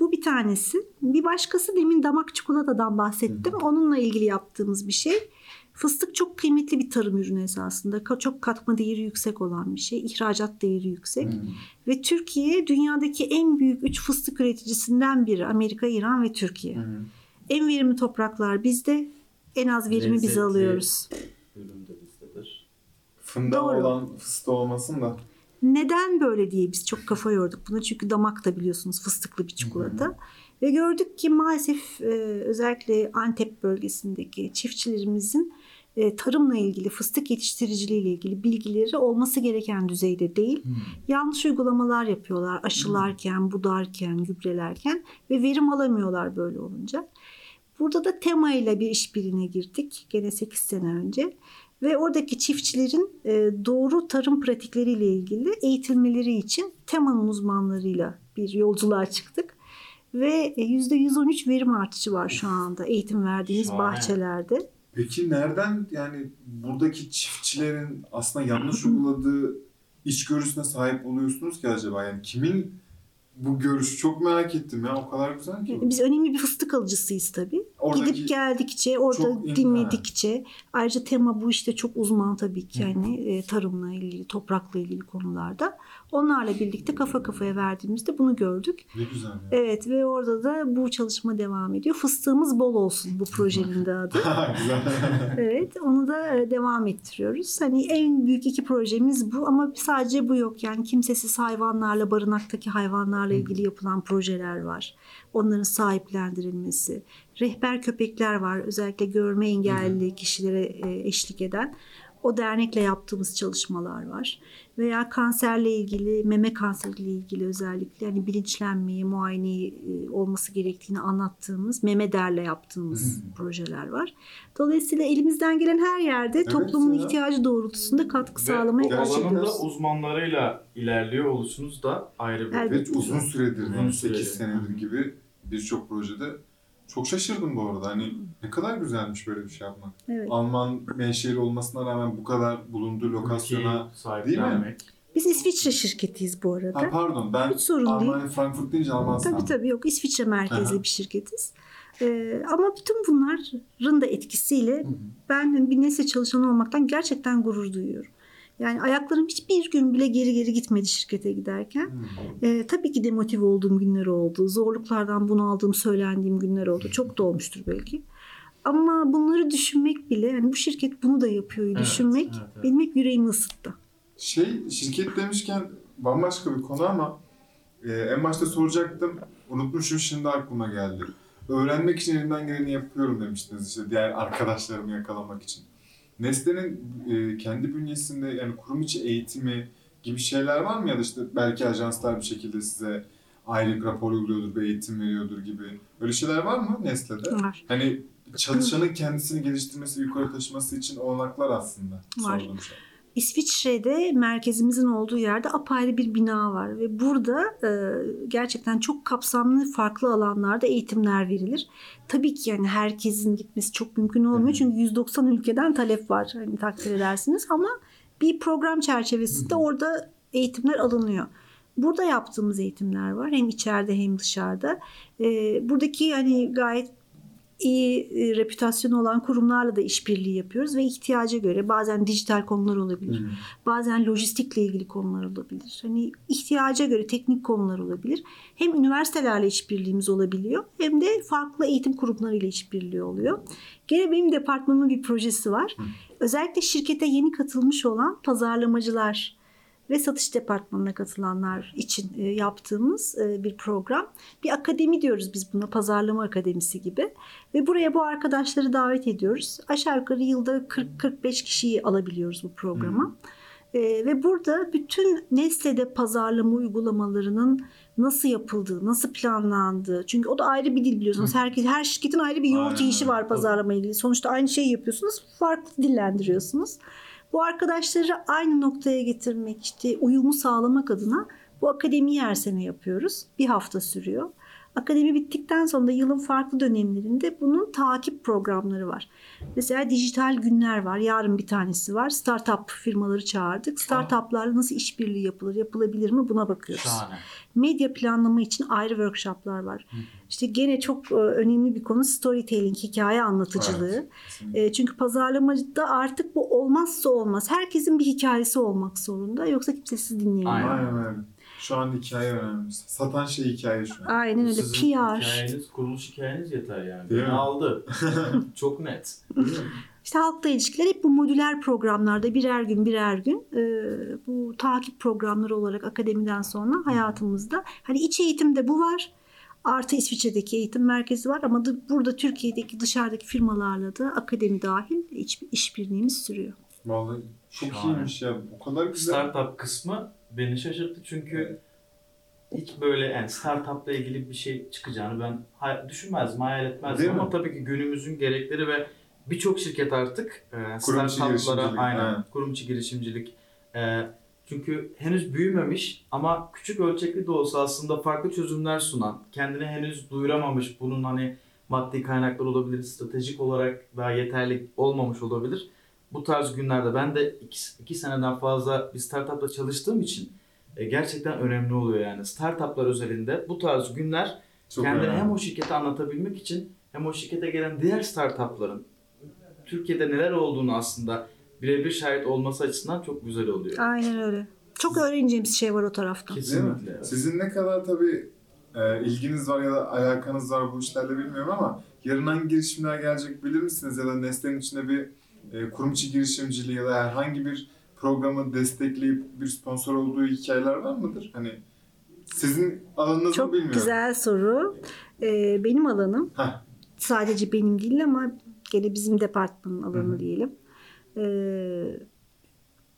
Bu bir tanesi. Bir başkası demin damak çikolatadan bahsettim. Onunla ilgili yaptığımız bir şey. Fıstık çok kıymetli bir tarım ürünü esasında. Çok katma değeri yüksek olan bir şey. İhracat değeri yüksek.
Hmm.
Ve Türkiye dünyadaki en büyük 3 fıstık üreticisinden biri. Amerika, İran ve Türkiye.
Hı.
En verimli topraklar bizde. En az verimi biz
Lezzetli.
alıyoruz.
Ürün de bizdedir.
Fındığı
Doğru.
olan fıstığı olmasın da.
Neden böyle diye biz çok kafa yorduk buna. Çünkü damak da biliyorsunuz fıstıklı bir çikolata. Ve gördük ki maalesef e, özellikle Antep bölgesindeki çiftçilerimizin e, tarımla ilgili, fıstık yetiştiriciliği ile ilgili bilgileri olması gereken düzeyde değil. Yanlış uygulamalar yapıyorlar aşılarken, budarken, gübrelerken ve verim alamıyorlar böyle olunca. Burada da Tema ile bir işbirliğine girdik gene 8 sene önce. Ve oradaki çiftçilerin e, doğru tarım pratikleriyle ilgili eğitilmeleri için Tema'nın uzmanlarıyla bir yolculuğa çıktık. Ve e, %113 verim artışı var şu anda eğitim verdiğimiz
Şahane.
bahçelerde.
Peki nereden yani buradaki çiftçilerin aslında yanlış uyguladığı içgörüsüne sahip oluyorsunuz ki acaba? Yani kimin bu görüşü çok merak ettim ya o kadar güzel ki.
Biz önemli bir fıstık alıcısıyız tabii.
Oradaki
Gidip geldikçe, orada dinledikçe ayrıca tema bu işte çok uzman tabii ki yani e, tarımla ilgili, toprakla ilgili konularda. Onlarla birlikte kafa kafaya verdiğimizde bunu gördük.
ne güzel ya.
Evet ve orada da bu çalışma devam ediyor. Fıstığımız bol olsun bu projenin de adı. Evet, onu da e, devam ettiriyoruz. Hani en büyük iki projemiz bu ama sadece bu yok. Yani kimsesiz hayvanlarla, barınaktaki hayvanlarla ilgili yapılan projeler var. Onların sahiplendirilmesi. Rehber köpekler var. Özellikle görme engelli kişilere e, eşlik eden. O dernekle yaptığımız çalışmalar var. Veya kanserle ilgili, meme kanseriyle ilgili özellikle hani bilinçlenmeyi, muayeneyi e, olması gerektiğini anlattığımız Memeder'le yaptığımız projeler var. Dolayısıyla elimizden gelen her yerde toplumun
ya.
ihtiyacı doğrultusunda katkı sağlamaya
Ve
çalışıyoruz.
alanında uzmanlarıyla ilerliyor oluşunuz da ayrı bir
Evet.
Ve uzun süredir
Uzun
yani
süredir.
8 senedir gibi birçok projede çok şaşırdım bu arada. Hani ne kadar güzelmiş böyle bir şey yapmak.
Evet.
Alman menşeli olmasına rağmen bu kadar bulunduğu lokasyona
ülkeyi sahiplenmek.
Biz İsviçre şirketiyiz bu arada.
Ha pardon ben
Hiç sorun değil.
Almanya Frankfurt deyince Alman
Tabii
sandım.
tabii yok İsviçre merkezli
Aha.
bir şirketiz. Ee, ama bütün bunların da etkisiyle ben bir nesne çalışanı olmaktan gerçekten gurur duyuyorum. Yani ayaklarım hiçbir gün bile geri geri gitmedi şirkete giderken.
Hmm.
Ee, tabii ki demotive olduğum günler oldu. Zorluklardan bunaldığım, söylendiğim günler oldu. Çok da olmuştur belki. Ama bunları düşünmek bile, yani bu şirket bunu da yapıyor
Evet,
düşünmek
evet, evet.
benim hep yüreğimi ısıttı.
Şey şirket demişken bambaşka bir konu ama e, en başta soracaktım. Unutmuşum şimdi aklıma geldi. Öğrenmek için elimden geleni yapıyorum demiştiniz işte diğer arkadaşlarımı yakalamak için. Nesne'nin e, kendi bünyesinde yani kurum içi eğitimi gibi şeyler var mı ya da işte belki ajanslar bir şekilde size ayrı rapor yolluyordur, bir eğitim veriyordur gibi. Öyle şeyler var mı Nesle'de?
Var.
Hani çalışanın kendisini geliştirmesi, yukarı taşıması için olanaklar aslında.
Var.
sorduğum şey.
İsviçre'de merkezimizin olduğu yerde apayrı bir bina var ve burada e, gerçekten çok kapsamlı farklı alanlarda eğitimler verilir. Tabii ki yani herkesin gitmesi çok mümkün olmuyor çünkü 190 ülkeden talep var hani takdir edersiniz ama bir program çerçevesinde orada eğitimler alınıyor. Burada yaptığımız eğitimler var hem içeride hem dışarıda. E, buradaki hani gayet iyi e, reputasyonu olan kurumlarla da işbirliği yapıyoruz ve ihtiyaca göre bazen dijital konular olabilir.
Hı.
Bazen lojistikle ilgili konular olabilir. Hani ihtiyaca göre teknik konular olabilir. Hem üniversitelerle işbirliğimiz olabiliyor hem de farklı eğitim kurumlarıyla işbirliği oluyor. Gene benim departmanımın bir projesi var.
Hı.
Özellikle şirkete yeni katılmış olan pazarlamacılar ve satış departmanına katılanlar için e, yaptığımız e, bir program. Bir akademi diyoruz biz buna pazarlama akademisi gibi. Ve buraya bu arkadaşları davet ediyoruz. Aşağı yukarı yılda 40-45 kişiyi alabiliyoruz bu programa. E, ve burada bütün Nestle'de pazarlama uygulamalarının nasıl yapıldığı, nasıl planlandığı. Çünkü o da ayrı bir dil biliyorsunuz. Herkes her şirketin ayrı bir yoğurt
Aynen
işi var pazarlama ilgili. Sonuçta aynı şeyi yapıyorsunuz, farklı dillendiriyorsunuz. Bu arkadaşları aynı noktaya getirmek, işte uyumu sağlamak adına bu akademiyi her sene yapıyoruz. Bir hafta sürüyor. Akademi bittikten sonra da yılın farklı dönemlerinde bunun takip programları var. Mesela dijital günler var. Yarın bir tanesi var. Startup firmaları çağırdık. Startuplarla nasıl işbirliği yapılır, yapılabilir mi buna bakıyoruz.
Şahane.
Medya planlama için ayrı workshoplar var. İşte gene çok e, önemli bir konu storytelling, hikaye anlatıcılığı.
Evet.
E, çünkü pazarlamacıda artık bu olmazsa olmaz. Herkesin bir hikayesi olmak zorunda. Yoksa kimse sizi dinleyemiyor.
Aynen.
Aynen öyle. Şu an hikaye önemli. Satan şey hikaye şu an.
Aynen öyle.
Sizin
PR.
hikayeniz, kuruluş hikayeniz yeter yani.
Değil
Beni
mi?
aldı. Çok net.
İşte halkla ilişkiler hep bu modüler programlarda birer gün birer gün e, bu takip programları olarak akademiden sonra hayatımızda. Hani iç eğitimde bu var. Artı İsviçre'deki eğitim merkezi var ama da burada Türkiye'deki dışarıdaki firmalarla da akademi dahil iç, işbirliğimiz sürüyor.
Vallahi çok
Şahane.
iyiymiş ya. O kadar güzel.
Startup kısmı beni şaşırttı çünkü hiç böyle yani startupla ilgili bir şey çıkacağını ben düşünmezdim, hayal etmezdim
Değil
ama
mi?
tabii ki günümüzün gerekleri ve birçok şirket artık e, startuplara aynen
ha.
kurum içi girişimcilik e, çünkü henüz büyümemiş ama küçük ölçekli de olsa aslında farklı çözümler sunan, kendine henüz duyuramamış bunun hani maddi kaynaklar olabilir, stratejik olarak daha yeterli olmamış olabilir. Bu tarz günlerde ben de iki, iki seneden fazla bir startupla çalıştığım için e, gerçekten önemli oluyor yani. Startuplar özelinde bu tarz günler
Çok
kendini
önemli.
hem o şirketi anlatabilmek için hem o şirkete gelen diğer startupların Türkiye'de neler olduğunu aslında birebir şahit olması açısından çok güzel oluyor.
Aynen öyle. Çok öğreneceğimiz şey var o tarafta.
Kesinlikle. evet.
Sizin ne kadar tabii e, ilginiz var ya da alakanız var bu işlerle bilmiyorum ama yarın hangi girişimler gelecek bilir misiniz? Ya da Nestle'nin içinde bir e, kurum içi girişimciliği ya da herhangi bir programı destekleyip bir sponsor olduğu hikayeler var mıdır? Hani sizin alanınız mı
Çok
bilmiyorum.
güzel soru. Ee, benim alanım
Heh.
sadece benim değil ama gene bizim departmanın alanı
Hı hı.
diyelim. Ee,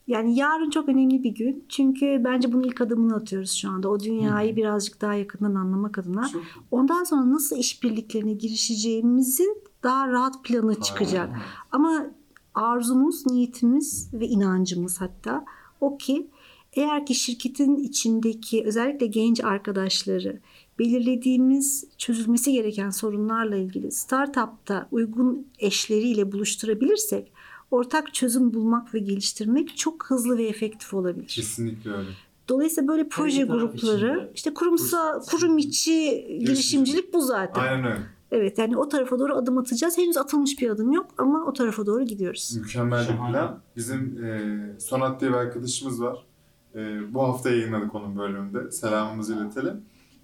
yani yarın çok önemli bir gün. Çünkü bence bunun ilk adımını atıyoruz şu anda. O dünyayı birazcık daha yakından anlamak adına.
Çok
Ondan sonra nasıl işbirliklerine girişeceğimizin daha rahat planı çıkacak. Ama arzumuz, niyetimiz ve inancımız hatta o ki eğer ki şirketin içindeki özellikle genç arkadaşları belirlediğimiz çözülmesi gereken sorunlarla ilgili startupta uygun eşleriyle buluşturabilirsek ortak çözüm bulmak ve geliştirmek çok hızlı ve efektif olabilir.
kesinlikle öyle.
Dolayısıyla böyle proje grupları
içinde.
işte kurumsal kurum içi girişimcilik bu zaten.
Aynen öyle.
Evet yani o tarafa doğru adım atacağız. Henüz atılmış bir adım yok ama o tarafa doğru gidiyoruz.
Mükemmel bir plan. Bizim e, Sonat diye bir arkadaşımız var. E, bu hafta yayınladık onun bölümünde. Selamımızı iletelim.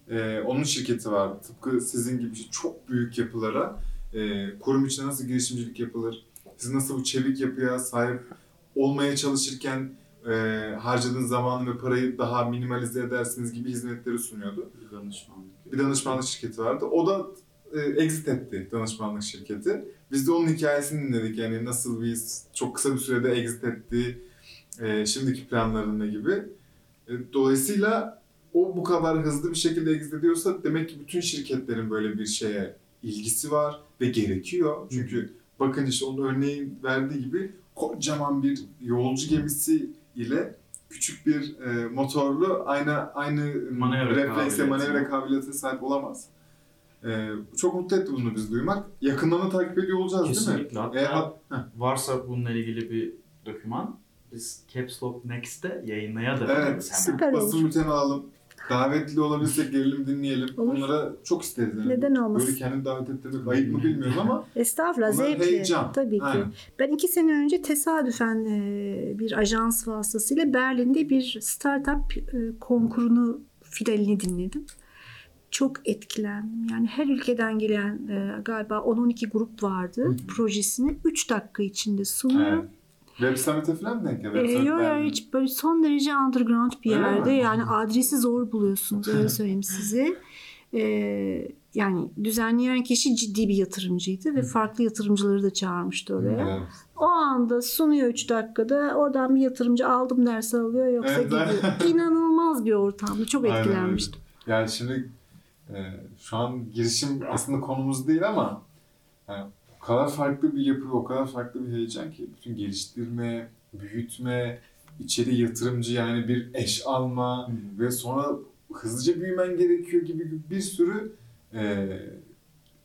E, onun şirketi var. Tıpkı sizin gibi çok büyük yapılara e, kurum içinde nasıl girişimcilik yapılır? Siz nasıl bu çevik yapıya sahip olmaya çalışırken e, harcadığınız zamanı ve parayı daha minimalize edersiniz gibi hizmetleri sunuyordu.
Bir danışmanlık.
Bir danışmanlık şirketi vardı. O da e, exit etti danışmanlık şirketi. Biz de onun hikayesini dinledik. Yani nasıl bir çok kısa bir sürede exit etti, e, şimdiki planlarında gibi. E, dolayısıyla o bu kadar hızlı bir şekilde exit ediyorsa demek ki bütün şirketlerin böyle bir şeye ilgisi var ve gerekiyor. Çünkü bakın işte onun örneği verdiği gibi kocaman bir yolcu gemisi ile küçük bir e, motorlu aynı aynı
Manevra
reflekse,
kabiliyeti.
manevra kabiliyetine sahip olamaz. E, çok mutlu etti bunu biz duymak. Yakından da takip ediyor olacağız değil mi?
Kesinlikle. Hatta
Eğer hat- Heh,
varsa bununla ilgili bir doküman biz Caps Lock Next'te yayınlayabiliriz
evet,
hemen.
Basın bülteni alalım. Davetli olabilsek gelelim dinleyelim.
Olur.
Onlara çok isteriz. Yani.
Neden olmasın?
Böyle kendini davet ettirmek ayıp mı bilmiyorum ama
Estağfurullah zevkli.
heyecan.
Tabii ki.
Aynen.
Ben iki sene önce tesadüfen e, bir ajans vasıtasıyla Berlin'de bir startup e, konkurunu finalini dinledim. Çok etkilendim. Yani her ülkeden gelen e, galiba 10-12 grup vardı. Projesini 3 dakika içinde sunuyor.
evet. Web Summit'e falan mı denk geldi?
Ee, yok yok hiç böyle son derece underground bir
Öyle
yerde
mi?
yani adresi zor buluyorsunuz öyle söyleyeyim size. Ee, yani düzenleyen kişi ciddi bir yatırımcıydı ve farklı yatırımcıları da çağırmıştı oraya.
Evet.
O anda sunuyor 3 dakikada oradan bir yatırımcı aldım dersi alıyor yoksa
Evet,
gidiyor. İnanılmaz bir ortamdı çok etkilenmiştim.
Yani şimdi şu an girişim aslında konumuz değil ama yani o kadar farklı bir yapı, o kadar farklı bir heyecan ki bütün geliştirme, büyütme, içeri yatırımcı yani bir eş alma
Hı.
ve sonra hızlıca büyümen gerekiyor gibi bir sürü e,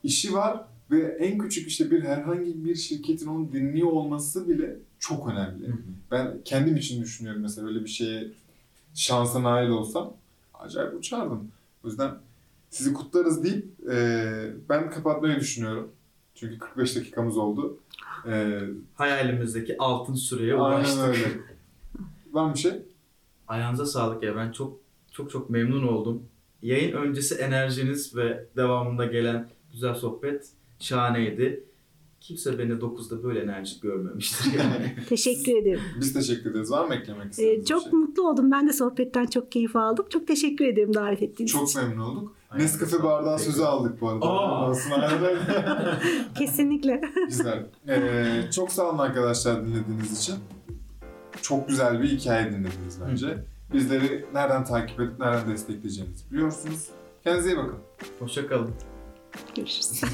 işi var ve en küçük işte bir herhangi bir şirketin onu dinliyor olması bile çok önemli.
Hı hı.
Ben kendim için düşünüyorum mesela öyle bir şeye şansa nail olsam acayip uçardım. O yüzden sizi kutlarız deyip e, ben kapatmayı düşünüyorum. Çünkü 45 dakikamız oldu. E,
Hayalimizdeki altın süreye
aynen
ulaştık.
öyle. Var bir şey?
Ayağınıza sağlık ya. Ben çok çok çok memnun oldum. Yayın öncesi enerjiniz ve devamında gelen güzel sohbet şahaneydi. Kimse beni 9'da böyle enerjik görmemiştir yani.
Teşekkür ederim.
Biz teşekkür ederiz. Var mı eklemek
Ee,
istediğiniz bir
çok
şey?
mutlu oldum. Ben de sohbetten çok keyif aldım. Çok teşekkür ederim davet ettiğiniz için.
Çok memnun olduk. Nescafe bardağı sözü aldık bu arada.
Aa!
Kesinlikle.
Güzel. Ee, çok sağ olun arkadaşlar dinlediğiniz için. Çok güzel bir hikaye dinlediniz bence. Bizleri nereden takip edip nereden destekleyeceğinizi biliyorsunuz. Kendinize iyi bakın.
Hoşçakalın.
Görüşürüz.